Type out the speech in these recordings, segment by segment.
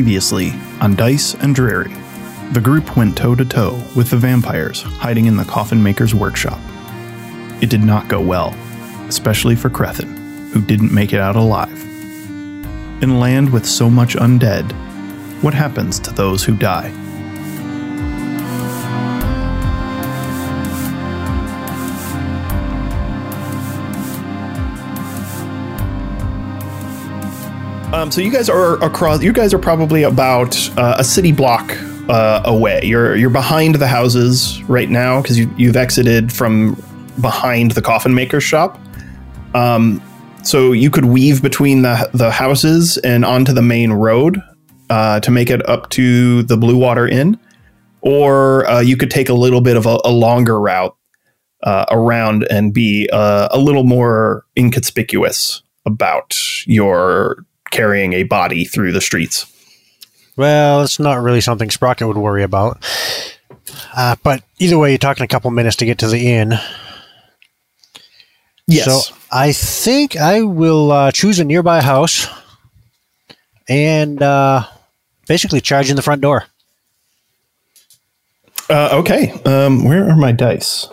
Previously on Dice and Dreary, the group went toe to toe with the vampires hiding in the coffin maker's workshop. It did not go well, especially for Crethin, who didn't make it out alive. In a land with so much undead, what happens to those who die? So you guys are across. You guys are probably about uh, a city block uh, away. You're you're behind the houses right now because you, you've exited from behind the coffin maker's shop. Um, so you could weave between the the houses and onto the main road uh, to make it up to the Blue Water Inn, or uh, you could take a little bit of a, a longer route uh, around and be uh, a little more inconspicuous about your carrying a body through the streets. Well, it's not really something Sprocket would worry about. Uh, but either way, you're talking a couple minutes to get to the inn. Yes. So I think I will uh, choose a nearby house and uh, basically charge in the front door. Uh, okay. Um, where are my dice?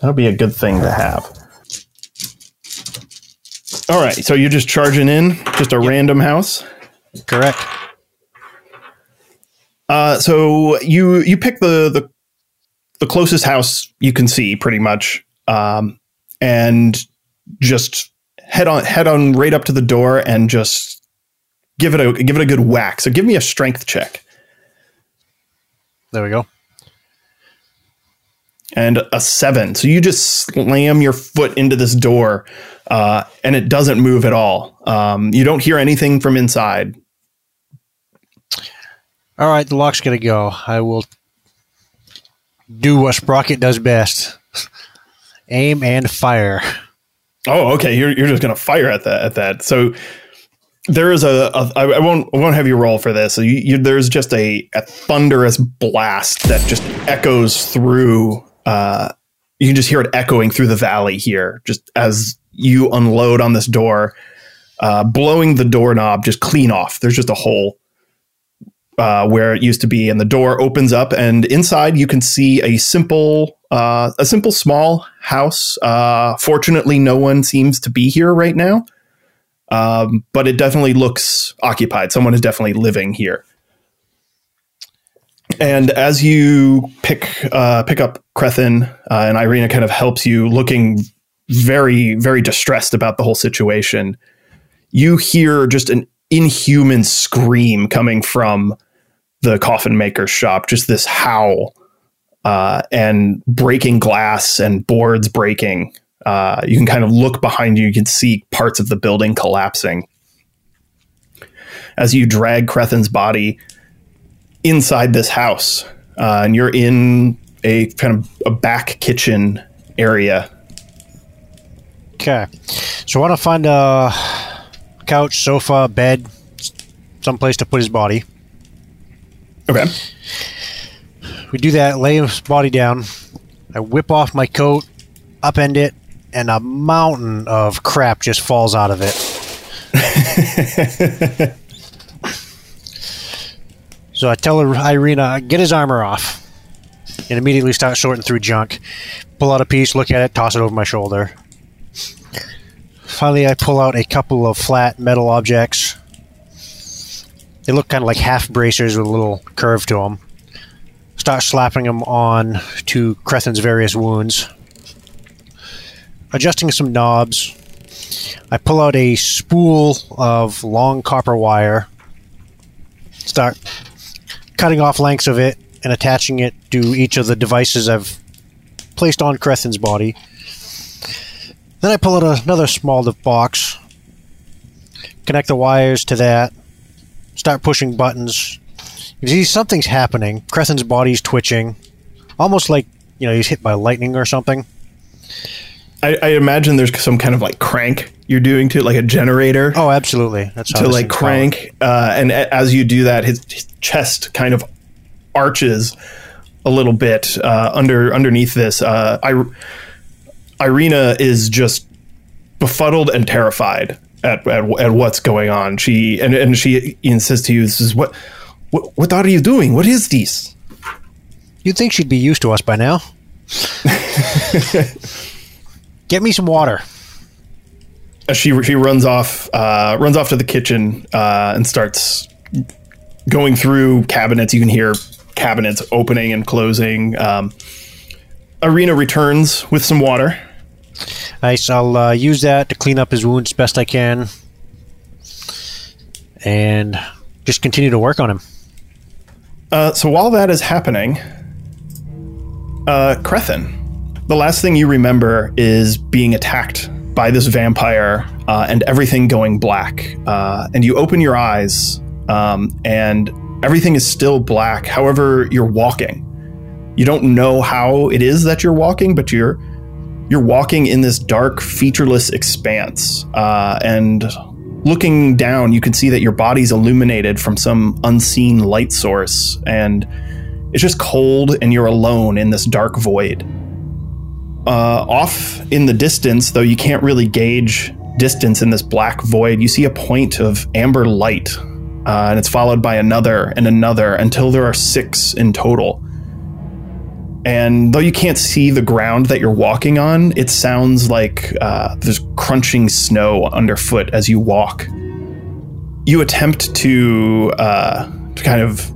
That'll be a good thing to have. All right. So you're just charging in, just a random house. Correct. Uh, so you you pick the the the closest house you can see, pretty much, um, and just head on head on right up to the door and just give it a give it a good whack. So give me a strength check There we go. And a seven. So you just slam your foot into this door, uh, and it doesn't move at all. Um, you don't hear anything from inside. All right, the lock's going to go. I will do what Sprocket does best aim and fire. Oh, okay. You're you're just gonna fire at that at that. So there is a, a I I won't I won't have you roll for this. So you, you, there's just a, a thunderous blast that just echoes through. Uh, you can just hear it echoing through the valley here, just as you unload on this door, uh, blowing the doorknob just clean off. There's just a hole uh, where it used to be, and the door opens up, and inside you can see a simple, uh, a simple small house. Uh, fortunately, no one seems to be here right now, um, but it definitely looks occupied. Someone is definitely living here. And as you pick uh, pick up Crethin, uh, and Irina kind of helps you, looking very very distressed about the whole situation. You hear just an inhuman scream coming from the coffin maker's shop. Just this howl uh, and breaking glass and boards breaking. Uh, you can kind of look behind you. You can see parts of the building collapsing as you drag Crethin's body inside this house, uh, and you're in a kind of a back kitchen area. Okay. So I want to find a couch, sofa, bed, someplace to put his body. Okay. We do that, lay his body down. I whip off my coat, upend it, and a mountain of crap just falls out of it. so I tell Irina, get his armor off. And immediately start sorting through junk. Pull out a piece, look at it, toss it over my shoulder. Finally, I pull out a couple of flat metal objects. They look kind of like half bracers with a little curve to them. Start slapping them on to Crethin's various wounds. Adjusting some knobs. I pull out a spool of long copper wire. Start cutting off lengths of it and attaching it to each of the devices I've placed on Crethin's body. Then I pull out another small box, connect the wires to that, start pushing buttons. You see something's happening. Crethin's body's twitching, almost like you know he's hit by lightning or something. I, I imagine there's some kind of like crank you're doing to it, like a generator Oh, absolutely. That's how to like crank. Uh, and a- as you do that, his, his chest kind of arches a little bit uh, under underneath this. Uh, I, Irina is just befuddled and terrified at, at, at what's going on. She and, and she insists to you, "This is what, what what are you doing? What is this?" You'd think she'd be used to us by now. Get me some water. She she runs off uh, runs off to the kitchen uh, and starts going through cabinets. You can hear cabinets opening and closing. Um, Irina returns with some water. Nice. I'll uh, use that to clean up his wounds best I can, and just continue to work on him. Uh, so while that is happening, uh, Crethin, the last thing you remember is being attacked by this vampire uh, and everything going black. Uh, and you open your eyes, um, and everything is still black. However, you're walking. You don't know how it is that you're walking, but you're you're walking in this dark, featureless expanse. Uh, and looking down, you can see that your body's illuminated from some unseen light source, and it's just cold, and you're alone in this dark void. Uh, off in the distance, though you can't really gauge distance in this black void, you see a point of amber light, uh, and it's followed by another and another until there are six in total. And though you can't see the ground that you're walking on, it sounds like uh, there's crunching snow underfoot as you walk. You attempt to uh, to kind of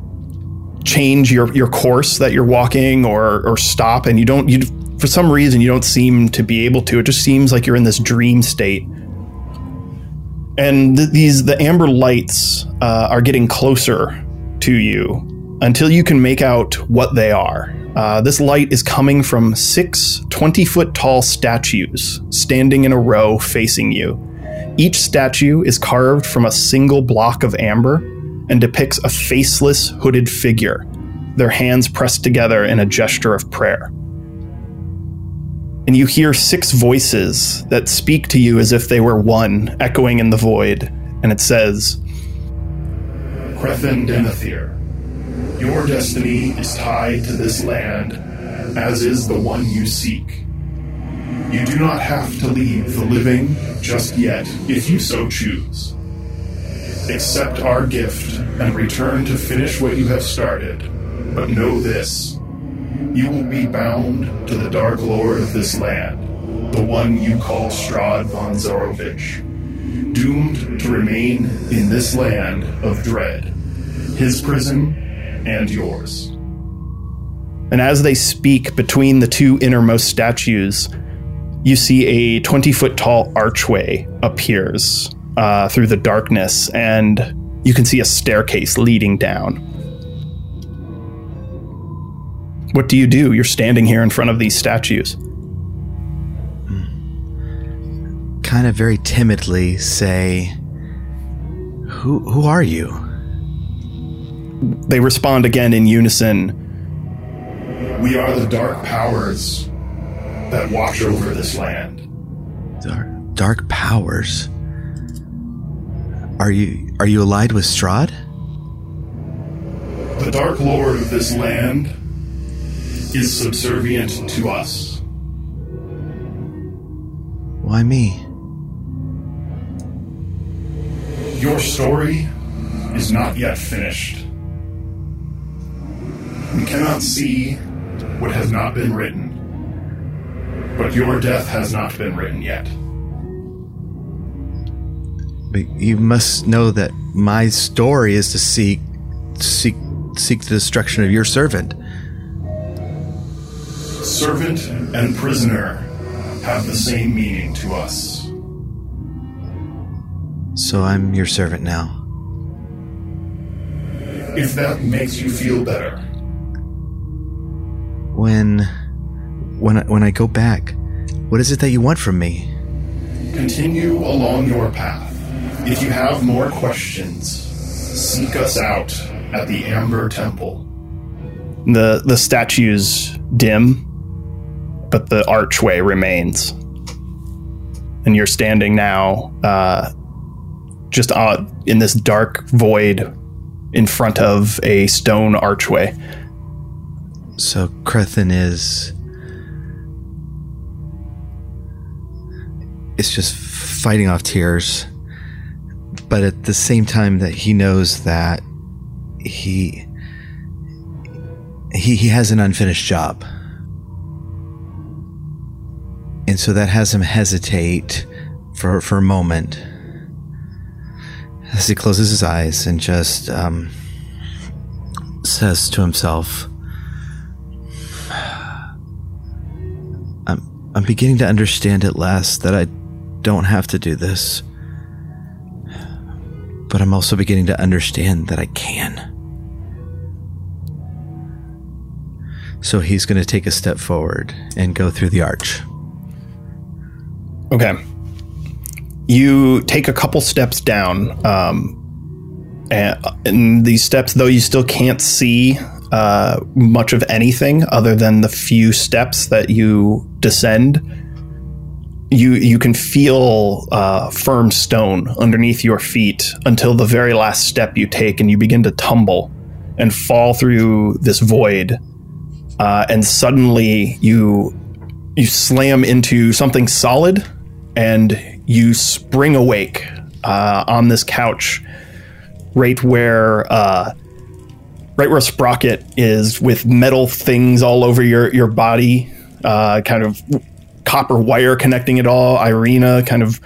change your, your course that you're walking or or stop, and you don't you for some reason you don't seem to be able to. It just seems like you're in this dream state. And th- these the amber lights uh, are getting closer to you until you can make out what they are. Uh, this light is coming from six 20 foot tall statues standing in a row facing you. Each statue is carved from a single block of amber and depicts a faceless, hooded figure, their hands pressed together in a gesture of prayer. And you hear six voices that speak to you as if they were one, echoing in the void. And it says, Crethin Denethir, your destiny is tied to this land, as is the one you seek. You do not have to leave the living just yet, if you so choose. Accept our gift and return to finish what you have started. But know this you will be bound to the Dark Lord of this land, the one you call Strahd von Zarovich, doomed to remain in this land of dread, his prison and yours. And as they speak between the two innermost statues, you see a 20 foot tall archway appears uh, through the darkness, and you can see a staircase leading down. What do you do? You're standing here in front of these statues. Kind of very timidly say, "Who who are you?" They respond again in unison. We are the dark powers that watch over this land. Dark, dark powers. Are you are you allied with Strahd? The Dark Lord of this land is subservient to us. Why me? Your story is not yet finished. We cannot see what has not been written, but your death has not been written yet. But you must know that my story is to seek seek seek the destruction of your servant. Servant and prisoner have the same meaning to us. So I'm your servant now. If that makes you feel better, When when I, when I go back, what is it that you want from me? continue along your path. If you have more questions, seek us out at the Amber Temple. The the statues dim, but the archway remains. And you're standing now uh, just uh, in this dark void in front of a stone archway. So Crethin is it's just fighting off tears but at the same time that he knows that he he he has an unfinished job. And so that has him hesitate for for a moment as he closes his eyes and just um, says to himself, I'm, I'm beginning to understand at last that I don't have to do this. But I'm also beginning to understand that I can. So he's going to take a step forward and go through the arch. Okay. You take a couple steps down, um, and, and these steps, though you still can't see uh, much of anything other than the few steps that you descend, you you can feel uh, firm stone underneath your feet until the very last step you take, and you begin to tumble and fall through this void, uh, and suddenly you you slam into something solid, and you spring awake uh, on this couch, right where uh, right where Sprocket is, with metal things all over your your body, uh, kind of copper wire connecting it all. Irina kind of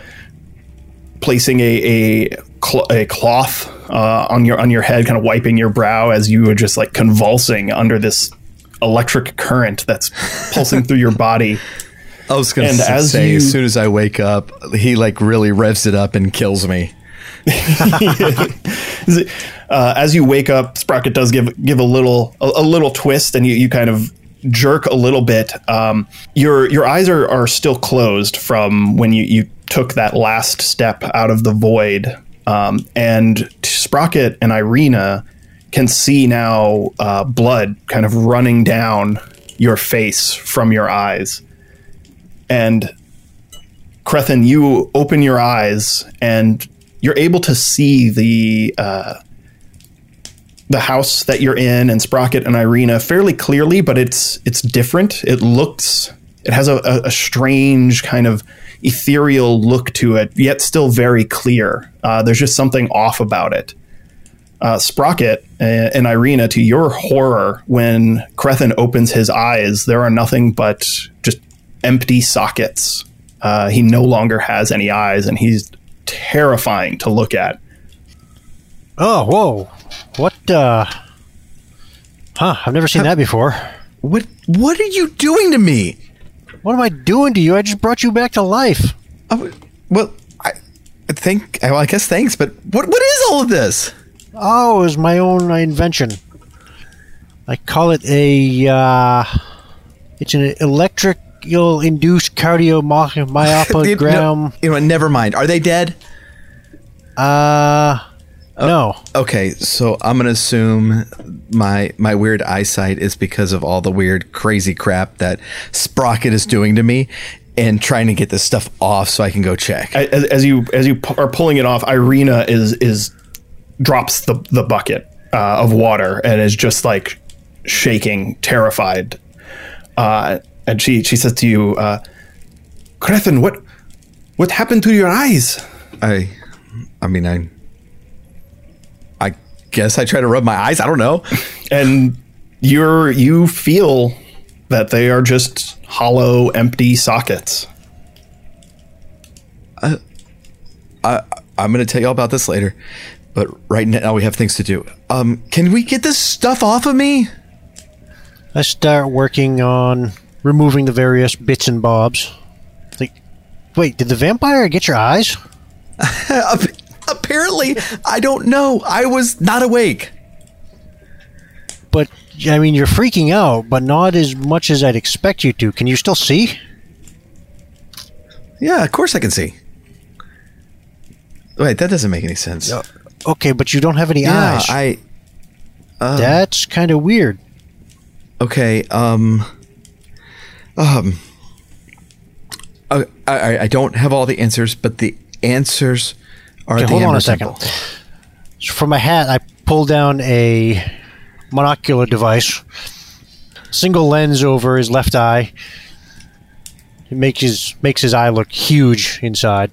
placing a a, cl- a cloth uh, on your on your head, kind of wiping your brow as you are just like convulsing under this electric current that's pulsing through your body. I was going to as say, you- as soon as I wake up, he like really revs it up and kills me. uh, as you wake up, Sprocket does give give a little a, a little twist, and you, you kind of jerk a little bit. Um, your your eyes are, are still closed from when you, you took that last step out of the void, um, and Sprocket and Irina can see now uh, blood kind of running down your face from your eyes, and Crethin, you open your eyes and you're able to see the uh, the house that you're in and Sprocket and Irina fairly clearly, but it's it's different. It looks it has a, a, strange kind of ethereal look to it, yet still very clear. Uh, there's just something off about it. Uh, Sprocket and, and Irina, to your horror, when Crethin opens his eyes, there are nothing but empty sockets. Uh, he no longer has any eyes, and he's terrifying to look at. Oh, whoa. What, uh. Huh, I've never seen that before. What What are you doing to me? What am I doing to you? I just brought you back to life. Oh, well, I I think. Well, I guess thanks. But what What is all of this? Oh, it was my own invention. I call it a, uh. It's an electrical induced cardiomyopagram. No, you know, what, never mind. Are they dead? Uh. No. Okay, so I'm gonna assume my my weird eyesight is because of all the weird, crazy crap that Sprocket is doing to me, and trying to get this stuff off so I can go check. as, as you as you pu- are pulling it off, Irina is is drops the the bucket uh, of water and is just like shaking, terrified. Uh, and she she says to you, uh, "Crethin, what what happened to your eyes?" I, I mean, I, I guess I try to rub my eyes. I don't know. And you're you feel that they are just hollow, empty sockets. I'm gonna tell you all about this later, but right now we have things to do. Um, can we get this stuff off of me? I start working on removing the various bits and bobs. Like, wait, did the vampire get your eyes? Apparently, I don't know. I was not awake. But I mean, you're freaking out, but not as much as I'd expect you to. Can you still see? Yeah, of course I can see. Wait, that doesn't make any sense. Okay, but you don't have any yeah, eyes. I. That's kind of weird. Okay. Um. Um. I, I I don't have all the answers, but the answers are Okay, the hold on a second. So from my hat, I pull down a monocular device, single lens over his left eye. It makes his makes his eye look huge inside.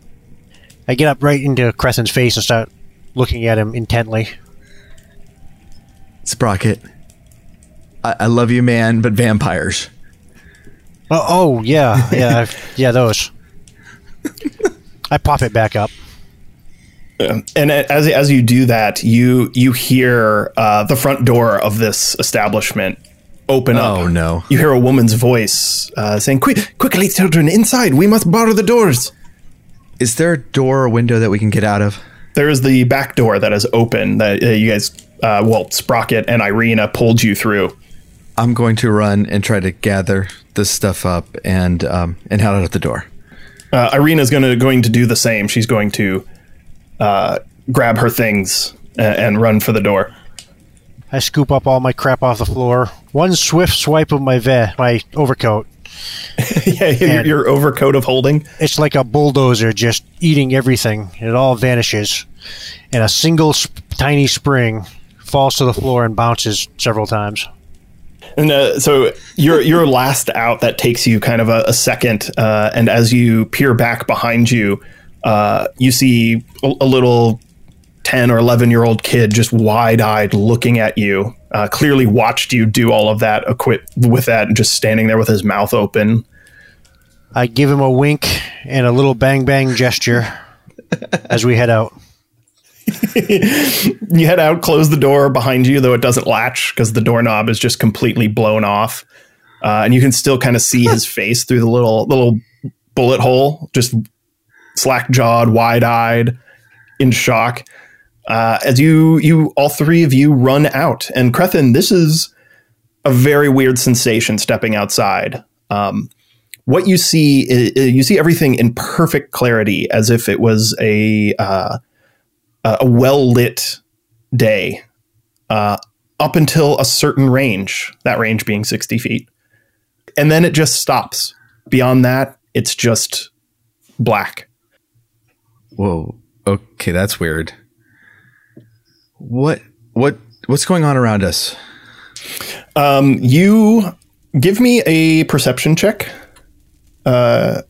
I get up right into Crethin's face and start looking at him intently. Sprocket. I, I love you, man, but vampires. Oh, oh yeah, yeah, I've- yeah, those. I pop it back up. and as as you do that, you you hear uh, the front door of this establishment open up. Oh, no. You hear a woman's voice uh, saying, "Quick, quickly, children, inside! We must bar the doors." Is there a door or window that we can get out of? There is the back door that is open that uh, you guys, uh, well, Sprocket and Irina pulled you through. I'm going to run and try to gather this stuff up and um, and head out the door. Uh, Irina's going to going to do the same. She's going to uh, grab her things and, and run for the door. I scoop up all my crap off the floor. One swift swipe of my ve- my overcoat. yeah, your, your overcoat of holding. It's like a bulldozer just eating everything. It all vanishes. And a single sp- tiny spring falls to the floor and bounces several times. And uh, so you're you're last out. That takes you kind of a, a second, uh, and as you peer back behind you, uh, you see a, a little ten or eleven year old kid just wide eyed looking at you. Uh, clearly watched you do all of that, equipped with that, and just standing there with his mouth open. I give him a wink and a little bang bang gesture as we head out. You head out, close the door behind you, though it doesn't latch because the doorknob is just completely blown off, uh, and you can still kind of see his face through the little little bullet hole, just slack jawed, wide eyed, in shock. Uh, as you you all three of you run out, and Crethin, this is a very weird sensation stepping outside. Um, what you see is, you see everything in perfect clarity, as if it was a uh, a well lit day uh, up until a certain range, that range being 60 feet. And then it just stops. Beyond that, it's just black. Whoa. Okay, that's weird. What what what's going on around us? Um, you give me a perception check, uh,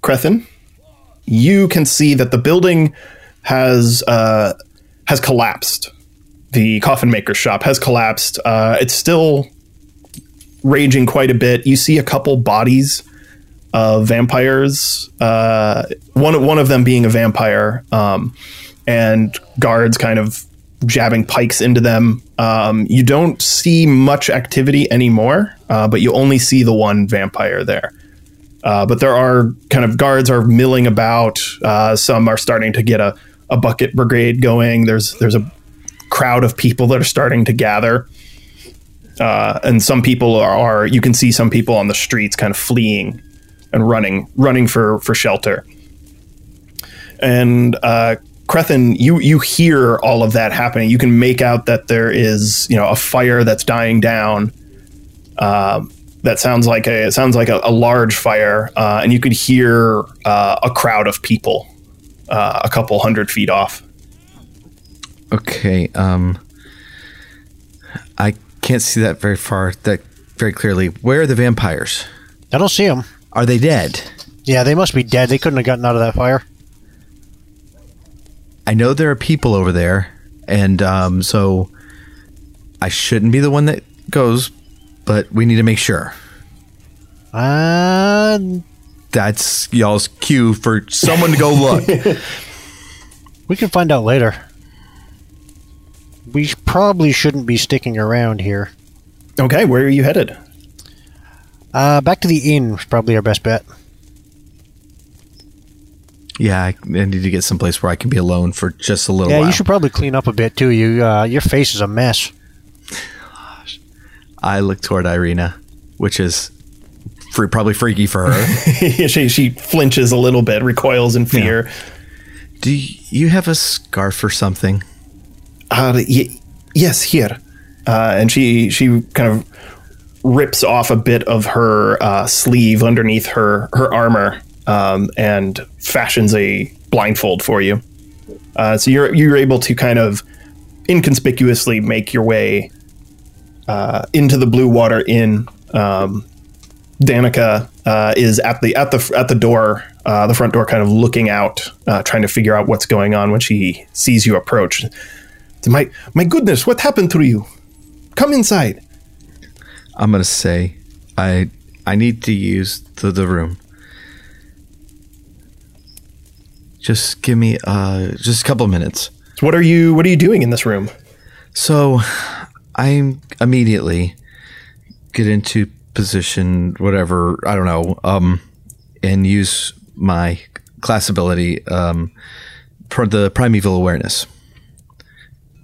Crethin. You can see that the building has uh, has collapsed. The coffin maker's shop has collapsed. Uh, it's still raging quite a bit. You see a couple bodies of vampires. Uh, one one of them being a vampire, um, and guards kind of jabbing pikes into them. Um, you don't see much activity anymore, uh, but you only see the one vampire there. Uh, but there are kind of guards are milling about. Uh, some are starting to get a, a bucket brigade going. There's there's a crowd of people that are starting to gather. Uh, and some people are, are you can see some people on the streets kind of fleeing and running running for for shelter. And uh, Crethin, you you hear all of that happening. You can make out that there is you know a fire that's dying down. Um, that sounds like a it sounds like a, a large fire, uh, and you could hear uh, a crowd of people uh, a couple hundred feet off. Okay, um I can't see that very far that very clearly. Where are the vampires? I don't see them. Are they dead? Yeah, they must be dead. They couldn't have gotten out of that fire. I know there are people over there, and um, so I shouldn't be the one that goes, but we need to make sure. Uh, That's y'all's cue for someone to go look. we can find out later. We probably shouldn't be sticking around here. Okay, where are you headed? Uh, back to the inn is probably our best bet. yeah, I, I need to get someplace where I can be alone for just a little Yeah, while. you should probably clean up a bit too. You, uh, your face is a mess. I look toward Irina, which is free, probably freaky for her. she she flinches a little bit, recoils in fear. Do you have a scarf or something? Uh, y- yes, here. Uh, and she she kind of rips off a bit of her uh, sleeve underneath her her armor um, and fashions a blindfold for you. Uh, so you're you're able to kind of inconspicuously make your way uh, into the Blue Water Inn. Um, Danica uh, is at the at the at the door, uh, the front door, kind of looking out, uh, trying to figure out what's going on when she sees you approach. My my goodness, what happened to you? Come inside. I'm gonna say, I I need to use the the room. Just give me uh just a couple minutes. So what are you what are you doing in this room? So I immediately get into position, whatever, I don't know, um, and use my class ability, um, for the primeval awareness.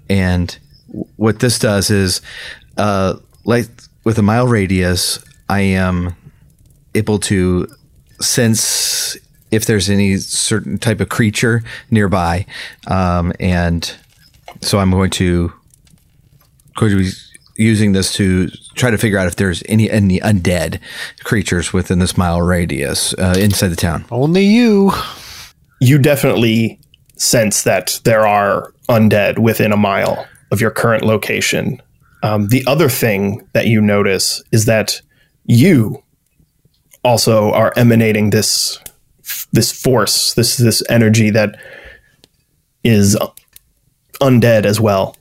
And what this does is, uh, like with a mile radius, I am able to sense if there's any certain type of creature nearby, um, and so I'm going to going to be using this to try to figure out if there's any any undead creatures within this mile radius uh, inside the town. Only you. You definitely sense that there are undead within a mile of your current location. Um, the other thing that you notice is that you also are emanating this this force, this this energy that is undead as well.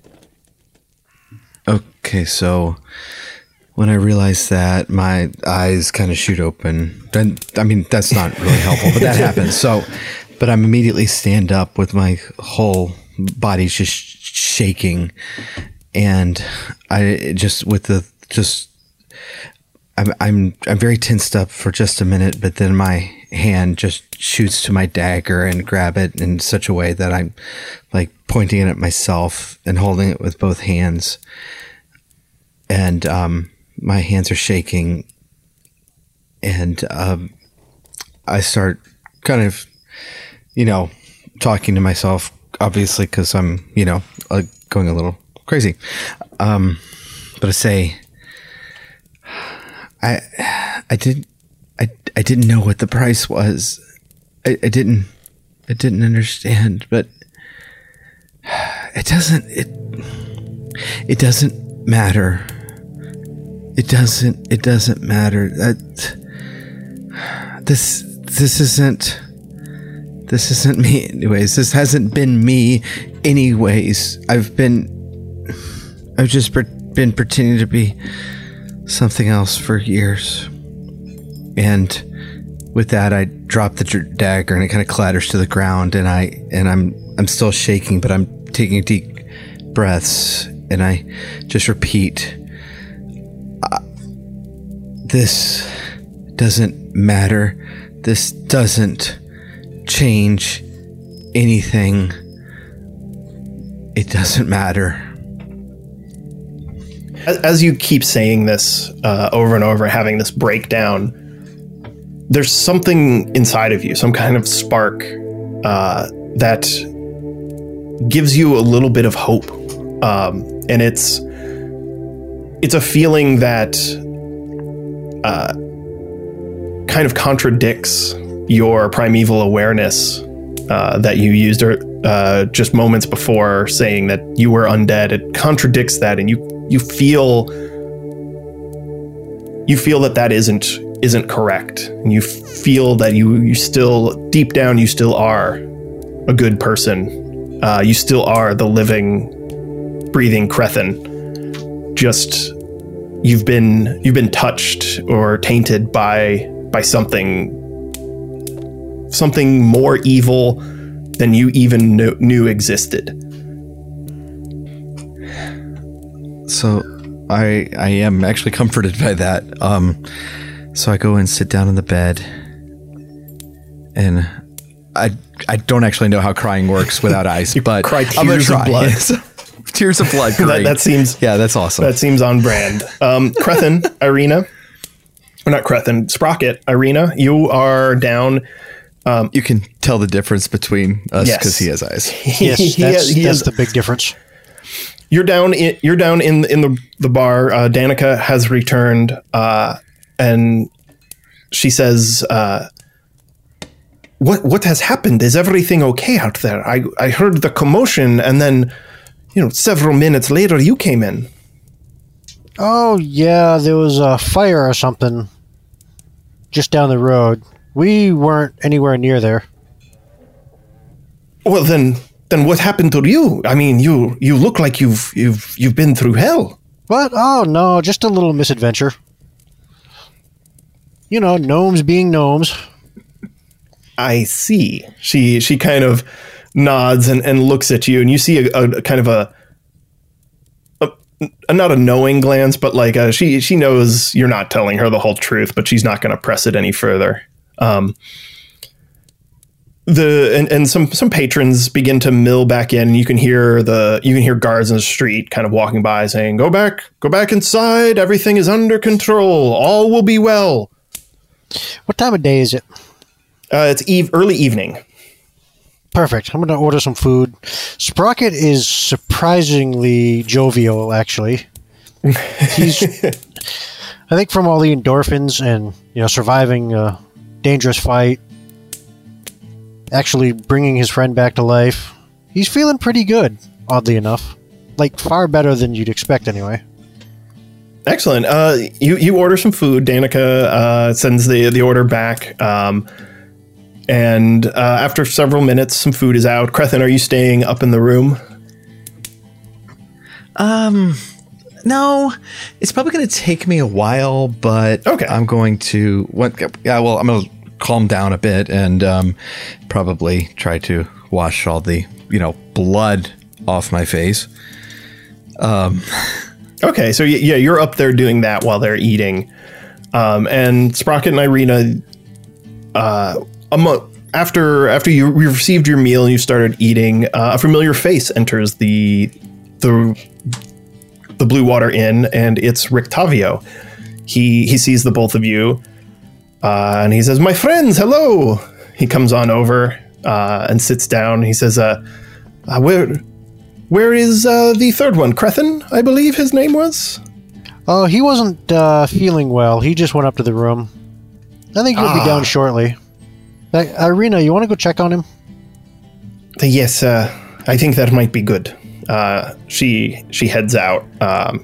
Okay, so when I realize that, my eyes kind of shoot open. Then, I mean, that's not really helpful, but that happens. So, but I'm immediately stand up with my whole body just shaking, and I just with the just. I'm I'm I'm very tensed up for just a minute, but then my hand just shoots to my dagger and grab it in such a way that I'm like pointing it at myself and holding it with both hands. And um, my hands are shaking, and um, I start kind of, you know, talking to myself, obviously, because I'm, you know, uh, going a little crazy. Um, but I say, I, I didn't, I, I didn't know what the price was. I, I didn't, I didn't understand, but it doesn't, it, it doesn't matter. It doesn't, it doesn't matter. That, this, this isn't, this isn't me anyways. This hasn't been me anyways. I've been, I've just been pretending to be something else for years. And with that, I drop the dagger and it kind of clatters to the ground. And I and I'm I'm still shaking, but I'm taking deep breaths, and I just repeat, "This doesn't matter. This doesn't change anything. It doesn't matter." as, you keep saying this uh, over and over, having this breakdown, there's something inside of you, some kind of spark uh, that gives you a little bit of hope, um, and it's it's a feeling that uh, kind of contradicts your primeval awareness uh, that you used uh, just moments before saying that you were undead. It contradicts that, and you you feel you feel that that isn't isn't correct, and you feel that you you still deep down you still are a good person. Uh, you still are the living, breathing Crethin. Just you've been you've been touched or tainted by by something something more evil than you even knew, knew existed. So I I am actually comforted by that. Um, so I go and sit down in the bed, and I I don't actually know how crying works without eyes, but cry I'm gonna tears try. blood. tears of blood. That, Great. that seems yeah, that's awesome. that seems on brand. Um, Crethin, Irina, or not Crethin, Sprocket, Irina, you are down. you can tell the difference between us Yes. because he has eyes. Yes, He- that's, he that's is- the big difference. You're down. In, you're down in in the the bar. Uh, Danica has returned, uh, and she says, uh, "What what has happened? Is everything okay out there? I I heard the commotion, and then, you know, several minutes later, you came in. Oh yeah, there was a fire or something. just down the road. We weren't anywhere near there. Well, then, then what happened to you? I mean, you you look like you've you've you've been through hell. What? Oh no, just a little misadventure. You know, gnomes being gnomes. I see. She she kind of nods and, and looks at you, and you see a, a, kind of a, a, not a knowing glance, but like a, she she knows you're not telling her the whole truth, but she's not going to press it any further. Um, the and, and some some patrons begin to mill back in. and You can hear the you can hear guards in the street kind of walking by saying, "Go back, go back inside. Everything is under control. All will be well." What time of day is it? Uh, it's eve early evening. Perfect. I'm going to order some food. Sprocket is surprisingly jovial, actually. He's, I think, from all the endorphins and you know surviving a dangerous fight, actually bringing his friend back to life. He's feeling pretty good, oddly enough. Like far better than you'd expect, anyway. Excellent. Uh, you you order some food. Danica uh, sends the the order back. Um, and uh, after several minutes, some food is out. Crethin, are you staying up in the room? Um, no, it's probably going to take me a while, but Okay. I'm going to what? Yeah, well, I'm going to calm down a bit and um, probably try to wash all the you know blood off my face. Okay, so y- yeah, you're up there doing that while they're eating. Um, and Sprocket and Irina, uh, a mo- after after you you received your meal and you started eating, uh, a familiar face enters the the the Blue Water Inn, and it's Rictavio. He he sees the both of you, uh, and he says, "My friends, hello." He comes on over uh, and sits down. He says, uh, uh, "Where where is uh, the third one? Crethin, I believe his name was." Oh, he wasn't uh, feeling well. He just went up to the room. I think he'll Ah. be down shortly. Uh, Irina, you want to go check on him? Yes, uh, I think that might be good. Uh, she she heads out um,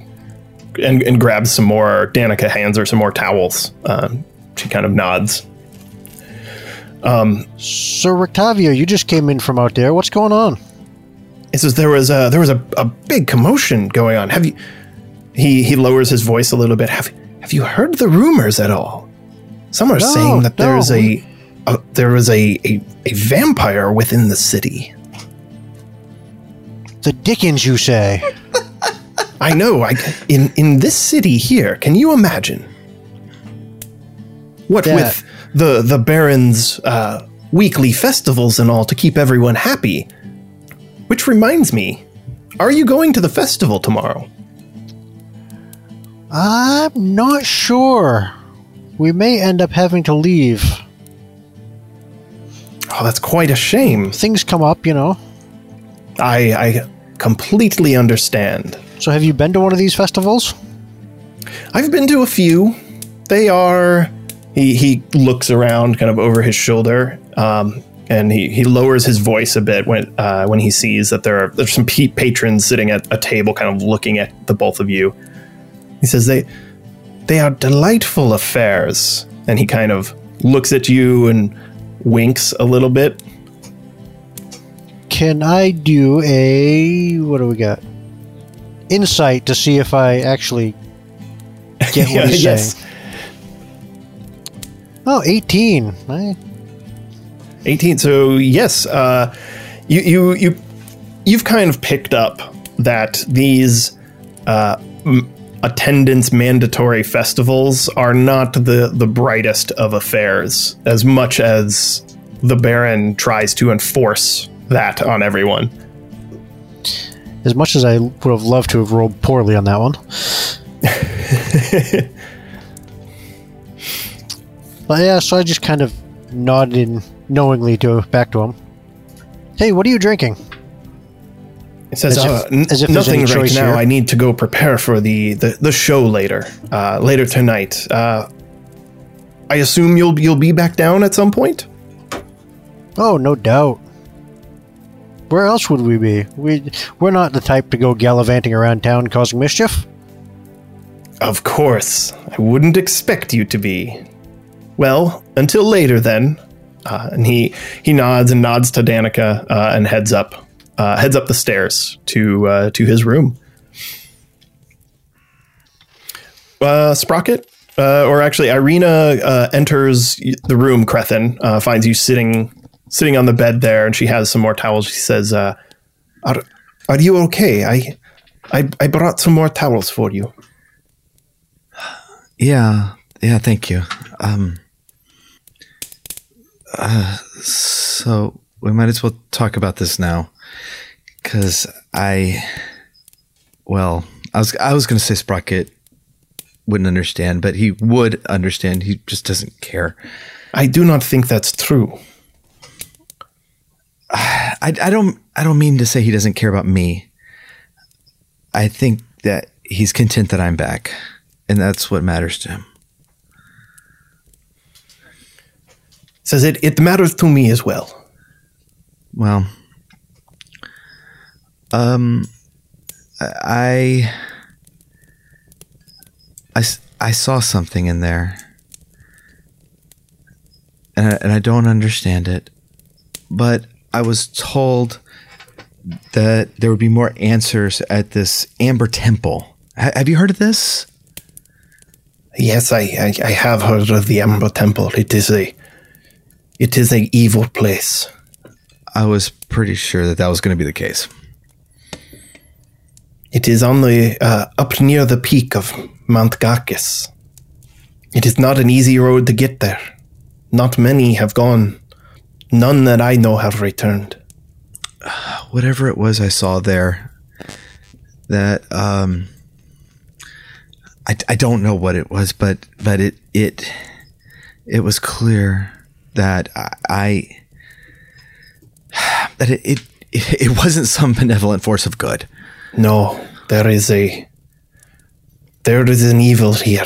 and, and grabs some more. Danica hands her some more towels. Um, she kind of nods. So, Rictavio, you just came in from out there. What's going on? It says there was a there was a, a big commotion going on. Have you? He he lowers his voice a little bit. Have have you heard the rumors at all? Some are No, saying that there no, is a, a there was a, a a vampire within the city. The Dickens, you say? I know. I in in this city here. Can you imagine? What Yeah. with the the Baron's uh, weekly festivals and all to keep everyone happy. Which reminds me, are you going to the festival tomorrow? I'm not sure. We may end up having to leave. Oh, that's quite a shame. Things come up, you know. I I completely understand. So, have you been to one of these festivals? I've been to a few. They are. He he looks around, kind of over his shoulder, um, and he, he lowers his voice a bit when uh, when he sees that there are there's some pe- patrons sitting at a table, kind of looking at the both of you. He says they they are delightful affairs, and he kind of looks at you and winks a little bit. Can I do a. What do we got? Insight to see if I actually get what he's saying. Oh, 18. I, 18 so yes uh, you you you you've kind of picked up that these uh, m- attendance mandatory festivals are not the the brightest of affairs as much as the baron tries to enforce that on everyone as much as I would have loved to have rolled poorly on that one. but yeah, so I just kind of nodded knowingly to back to him. Hey, what are you drinking? It says As if- uh, as if nothing right now here. i need to go prepare for the the, the show later uh, later tonight uh, i assume you'll you'll be back down at some point Oh, no doubt. Where else would we be? We we're not the type to go gallivanting around town causing mischief. Of course. I wouldn't expect you to be. Well, until later then. Uh, and he he nods and nods to Danica uh, and heads up uh, heads up the stairs to uh, to his room. Uh, Sprocket, uh, or actually Irina, uh, enters the room. Crethin uh, finds you sitting sitting on the bed there, and she has some more towels. She says, "Are are you okay? I I I brought some more towels for you." Yeah, yeah, thank you. Um, so we might as well talk about this now, because I, well, I was I was going to say Sprocket wouldn't understand, but he would understand. He just doesn't care. I do not think that's true. I, I don't I don't mean to say he doesn't care about me. I think that he's content that I'm back, and that's what matters to him. Says it. It matters to me as well. Well, um, I, I, I saw something in there, and I, and I don't understand it, but I was told that there would be more answers at this Amber Temple. Ha- have you heard of this? Yes, I, I I have heard of the Amber Temple. It is a it is a evil place. I was pretty sure that that was going to be the case. It is on the uh, up near the peak of Mount Ghakis. It is not an easy road to get there. Not many have gone. None that I know have returned. whatever it was I saw there, that um, I, I don't know what it was, but but it it it was clear that I, I that it, it it wasn't some benevolent force of good. No, there is a there is an evil here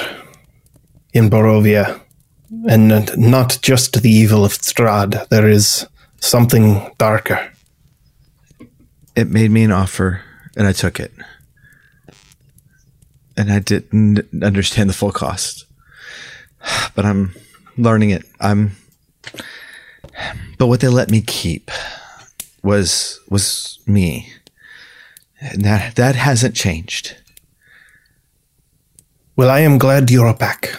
in Barovia, and not just the evil of Strahd. There is something darker. It made me an offer, and I took it, and I didn't understand the full cost, but I'm learning it. I'm but what they let me keep was was me and that that hasn't changed Well, I am glad you're back.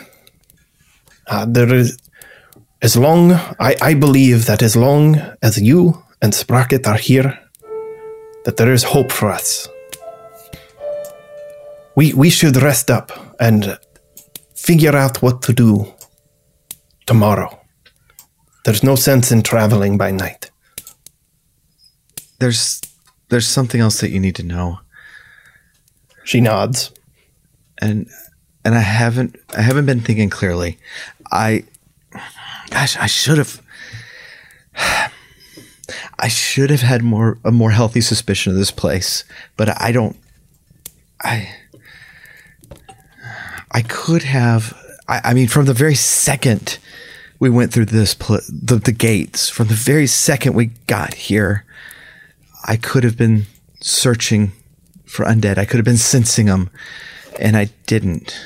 Uh, there is, as long I, I believe that as long as you and Sprocket are here, that there is hope for us. We we should rest up and figure out what to do tomorrow. There's no sense in traveling by night. there's there's something else that you need to know She nods. and and I haven't I haven't been thinking clearly I gosh I should have I should have had more a more healthy suspicion of this place but I don't I I could have I, I mean from the very second we went through this pl- the, the gates from the very second we got here I could have been searching for undead. I could have been sensing them, and I didn't.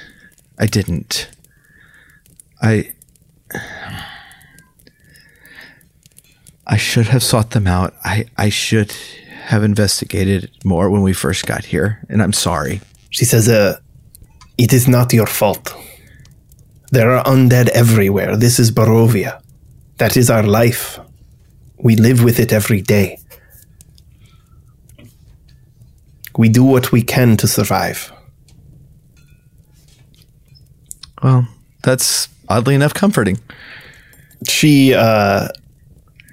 I didn't. I. I should have sought them out. I, I should have investigated more when we first got here, and I'm sorry. She says, uh, It is not your fault. There are undead everywhere. This is Barovia. That is our life. We live with it every day. We do what we can to survive. Well, that's oddly enough comforting. She, uh,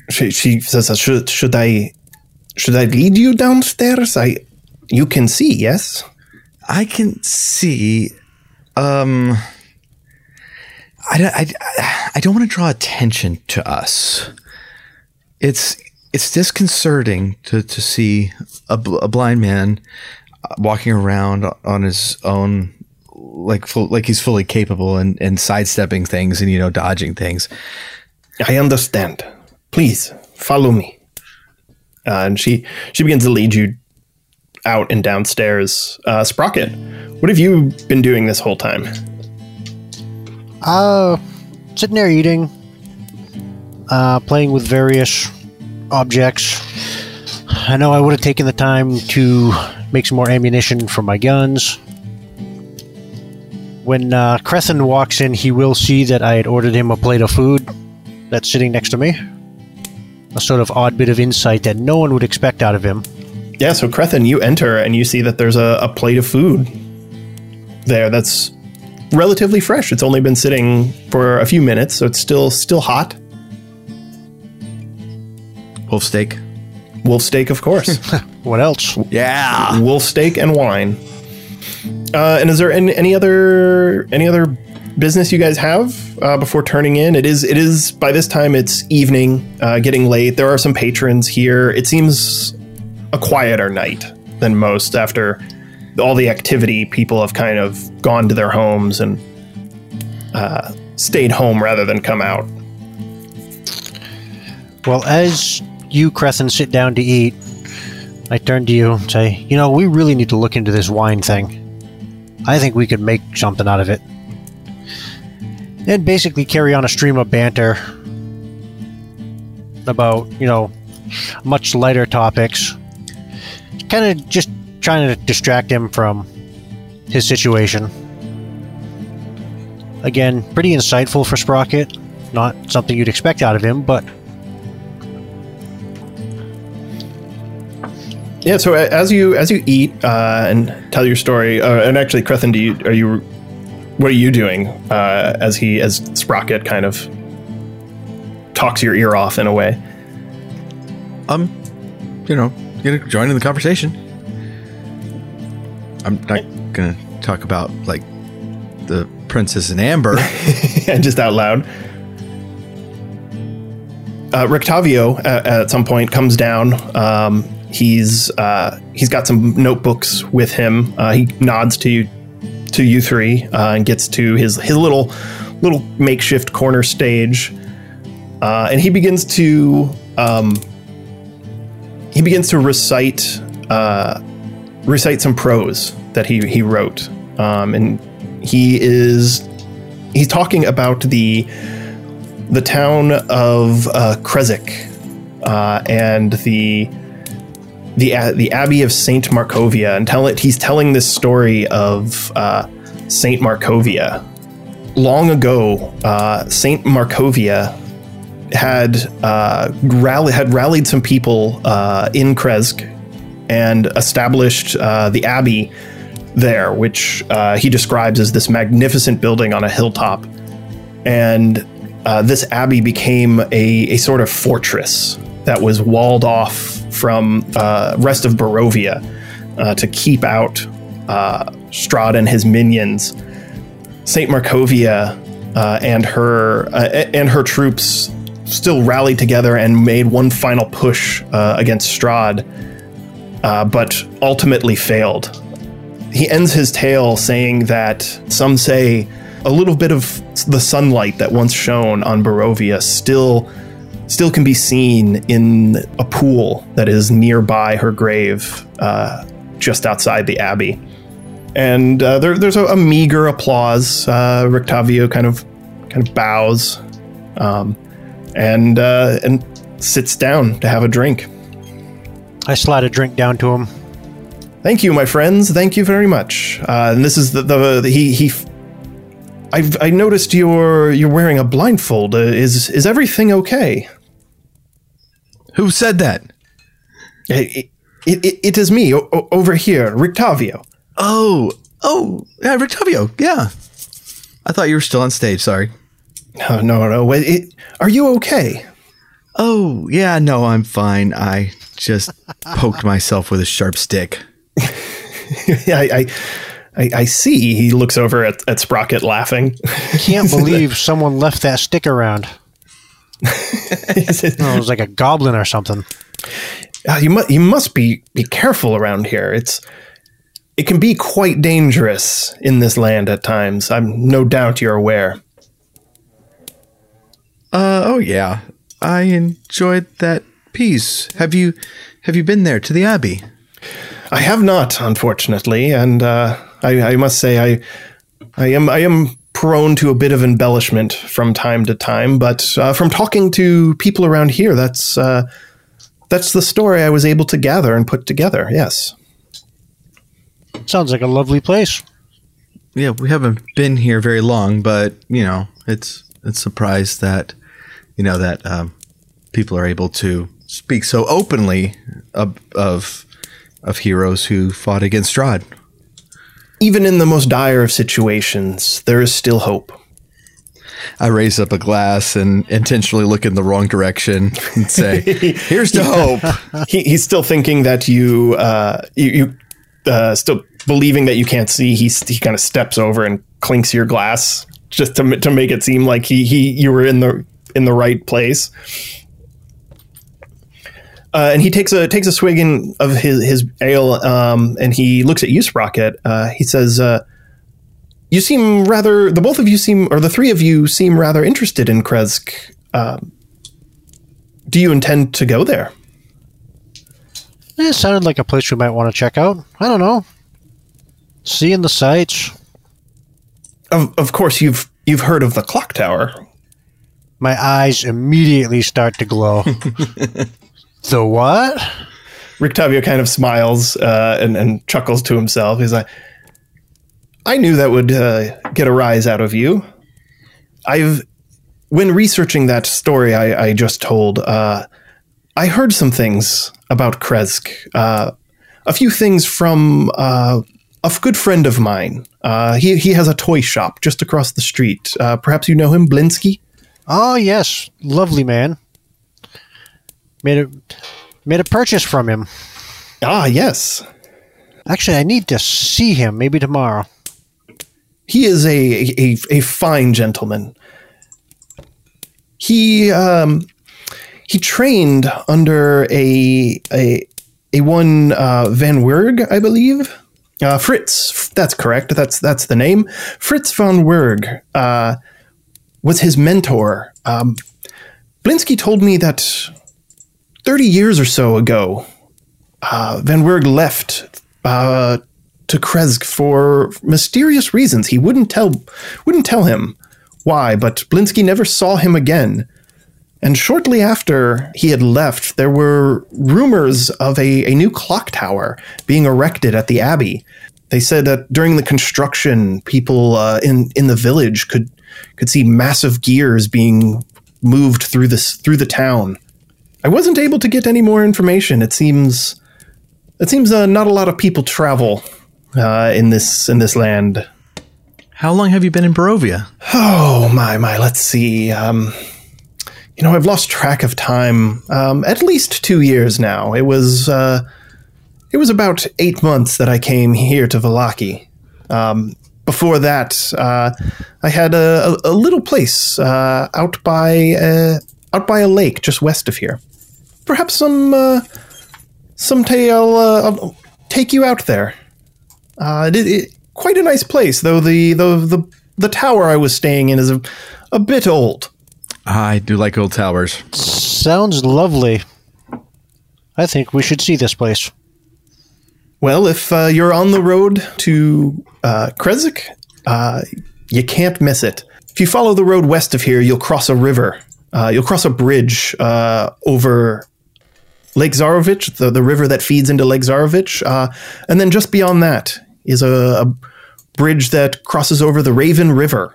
she, she says, uh, should, should I, should I lead you downstairs? I, you can see, yes? I can see. Um, I, don't- I, I don't want to draw attention to us. It's it's disconcerting to, to see a, bl- a blind man uh, walking around on his own, like full, like he's fully capable and, and sidestepping things and you know dodging things. I understand. Please follow me. Uh, and she she begins to lead you out and downstairs. Uh, Sprocket, what have you been doing this whole time? Uh, sitting there eating, uh, playing with various objects. I know I would have taken the time to make some more ammunition for my guns. When uh, walks in, he will see that I had ordered him a plate of food that's sitting next to me. A sort of odd bit of insight that no one would expect out of him. Yeah, so Crethin, you enter and you see that there's a, a plate of food there that's relatively fresh. It's only been sitting for a few minutes, so it's still still hot. Wolf steak. Wolf steak, of course. What else? Yeah. Wolf steak and wine. Uh, and is there any, any other any other business you guys have uh, before turning in? It is it is by this time it's evening, uh, getting late. There are some patrons here. It seems a quieter night than most after all the activity. People have kind of gone to their homes and uh, stayed home rather than come out. Well, as you, Crethin, sit down to eat, I turn to you and say, You know, we really need to look into this wine thing. I think we could make something out of it. And basically carry on a stream of banter about, you know, much lighter topics. Kind of just trying to distract him from his situation. Again, pretty insightful for Sprocket. Not something you'd expect out of him, but Yeah. So as you as you eat uh, and tell your story, uh, and actually, Crethin, do you are you what are you doing uh, as he as Sprocket kind of talks your ear off in a way? Um, you know, gonna join in the conversation. I'm not gonna talk about like the princess and Amber. and just out loud. Uh, Rictavio at, at some point comes down. Um, he's uh, he's got some notebooks with him. Uh, he nods to you to you three uh, and gets to his his little little makeshift corner stage, uh, and he begins to um, he begins to recite uh, recite some prose that he he wrote, um, and he is he's talking about the the town of uh, Krezk uh, and the the a- the Abbey of Saint Markovia, and tell it he's telling this story of uh, Saint Markovia. Long ago, uh, Saint Markovia had uh, rally had rallied some people uh, in Krezk and established uh, the abbey there, which uh, he describes as this magnificent building on a hilltop. And uh, this abbey became a, a sort of fortress that was walled off from uh, rest of Barovia uh, to keep out uh, Strahd and his minions. Saint Markovia uh, and her uh, and her troops still rallied together and made one final push uh, against Strahd, but ultimately failed. He ends his tale saying that some say a little bit of the sunlight that once shone on Barovia still still can be seen in a pool that is nearby her grave, uh, just outside the abbey. And uh, there, there's a, a meager applause. Uh, Rictavio kind of kind of bows, um, and uh, and sits down to have a drink. I slide a drink down to him. Thank you, my friends. Thank you very much. Uh, and this is the, the, the he he. I've I noticed you're you're wearing a blindfold. Uh, is is everything okay? Who said that? It, it, it, it is me o- o- over here, Rictavio. Oh, oh, yeah, Rictavio. Yeah. I thought you were still on stage. Sorry. Oh, no, no. Wait, it, are you okay? Oh, yeah, no, I'm fine. I just poked myself with a sharp stick. yeah, I, I, I, I see. He looks over at, at Sprocket laughing. Can't believe someone left that stick around. He says, Oh, it was like a goblin or something. "Ah, you must you must be be careful around here. It's it can be quite dangerous in this land at times. I'm no doubt you're aware. Uh, oh yeah. I enjoyed that piece. Have you have you been there to the abbey? I have not, unfortunately, and uh, I, I must say I I am I am prone to a bit of embellishment from time to time, but uh, from talking to people around here, that's uh, that's the story I was able to gather and put together. Yes. Sounds like a lovely place. Yeah, we haven't been here very long, but you know, it's it's surprised that you know that um, people are able to speak so openly of of, of heroes who fought against Strahd. Even in the most dire of situations, there is still hope. I raise up a glass and intentionally look in the wrong direction and say, "Here's to hope." He, he's still thinking that you uh, you, you uh, still believing that you can't see. He he kind of steps over and clinks your glass just to to make it seem like he he you were in the in the right place. Uh, and he takes a takes a swig in, of his his ale, um, and he looks at you, Sprocket. Uh, he says, uh, "You seem rather. The both of you seem, or the three of you seem rather interested in Krezk. Um, do you intend to go there?" It sounded like a place we might want to check out. I don't know. Seeing the sights. Of of course, you've you've heard of the clock tower. My eyes immediately start to glow. the what? Rictavio kind of smiles uh, and, and chuckles to himself. He's like, I knew that would uh, get a rise out of you. I've, when researching that story I, I just told, uh, I heard some things about Krezk. Uh, a few things from uh, a good friend of mine. Uh, he, he has a toy shop just across the street. Uh, perhaps you know him, Blinsky? Oh yes, lovely man. Made a made a purchase from him. Ah, yes. Actually, I need to see him. Maybe tomorrow. He is a, a, a fine gentleman. He um, he trained under a a a one uh, Van Weerg, I believe. Uh, Fritz, that's correct. That's that's the name. Fritz von Weerg uh, was his mentor. Um, Blinsky told me that thirty years or so ago, uh, Van Weerg left uh, to Krezk for mysterious reasons. He wouldn't tell wouldn't tell him why, but Blinsky never saw him again. And shortly after he had left, there were rumors of a, a new clock tower being erected at the Abbey. They said that during the construction, people uh, in in the village could could see massive gears being moved through this through the town. I wasn't able to get any more information. It seems it seems uh, not a lot of people travel uh, in this in this land. How long have you been in Barovia? Oh my my, let's see. Um, you know, I've lost track of time. Um, at least two years now. It was uh, it was about eight months that I came here to Vallaki. Um, before that, uh, I had a, a, a little place uh, out by uh, out by a lake just west of here. Perhaps some uh, someday I'll, uh, I'll take you out there. Uh, it, it, quite a nice place, though the, the the the tower I was staying in is a, a bit old. I do like old towers. Sounds lovely. I think we should see this place. Well, if uh, you're on the road to uh, Krezk, uh, you can't miss it. If you follow the road west of here, you'll cross a river. Uh, you'll cross a bridge uh, over Lake Zarovich, the, the river that feeds into Lake Zarovich. Uh, and then just beyond that is a, a bridge that crosses over the Raven River.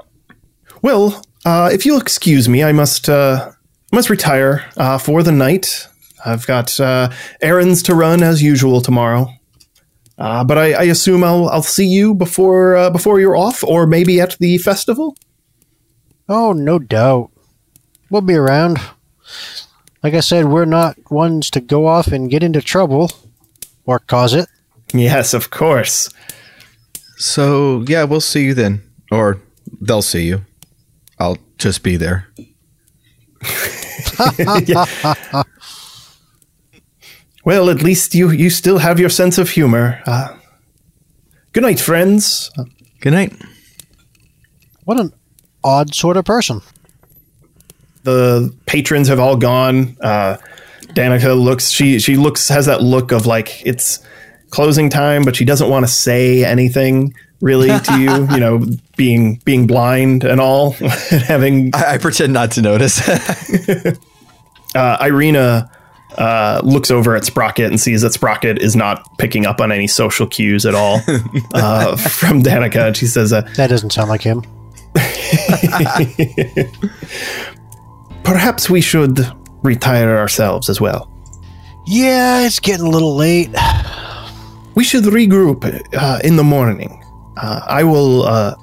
Well, uh, if you'll excuse me, I must uh, must retire uh, for the night. I've got uh, errands to run as usual tomorrow. Uh, but I, I, assume I'll I'll see you before before you're off, or maybe at the festival. Oh, no doubt. We'll be around. Like I said, we're not ones to go off and get into trouble or cause it. Yes, of course. So yeah, we'll see you then, or they'll see you. I'll just be there. well, at least you you still have your sense of humor. Uh, good night, friends. Good night. What an odd sort of person. The patrons have all gone. Uh, Danika looks. She she looks has that look of like it's closing time, but she doesn't want to say anything. really to you. you know, being being blind and all, having I, I, pretend not to notice. uh, Irina uh, looks over at Sprocket and sees that Sprocket is not picking up on any social cues at all uh, from Danika. And she says, uh, "That doesn't sound like him." Perhaps we should retire ourselves as well. Yeah, it's getting a little late. We should regroup uh, in the morning. Uh, I will. Uh,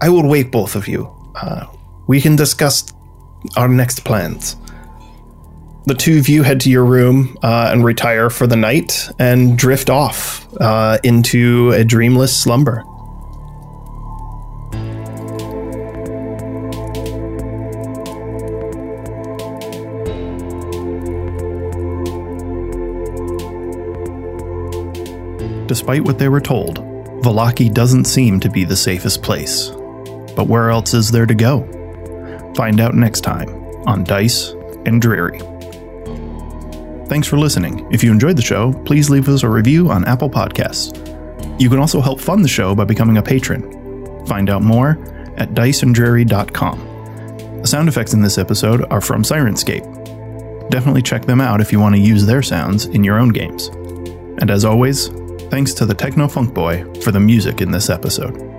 I will wake both of you. Uh, we can discuss our next plans. The two of you head to your room uh, and retire for the night and drift off uh, into a dreamless slumber. Despite what they were told, Vallaki doesn't seem to be the safest place. But where else is there to go? Find out next time on Dice and Dreary. Thanks for listening. If you enjoyed the show, please leave us a review on Apple Podcasts. You can also help fund the show by becoming a patron. Find out more at diceandreary.com. The sound effects in this episode are from Syrinscape. Definitely check them out if you want to use their sounds in your own games. And as always, thanks to the Techno Funk Boy for the music in this episode.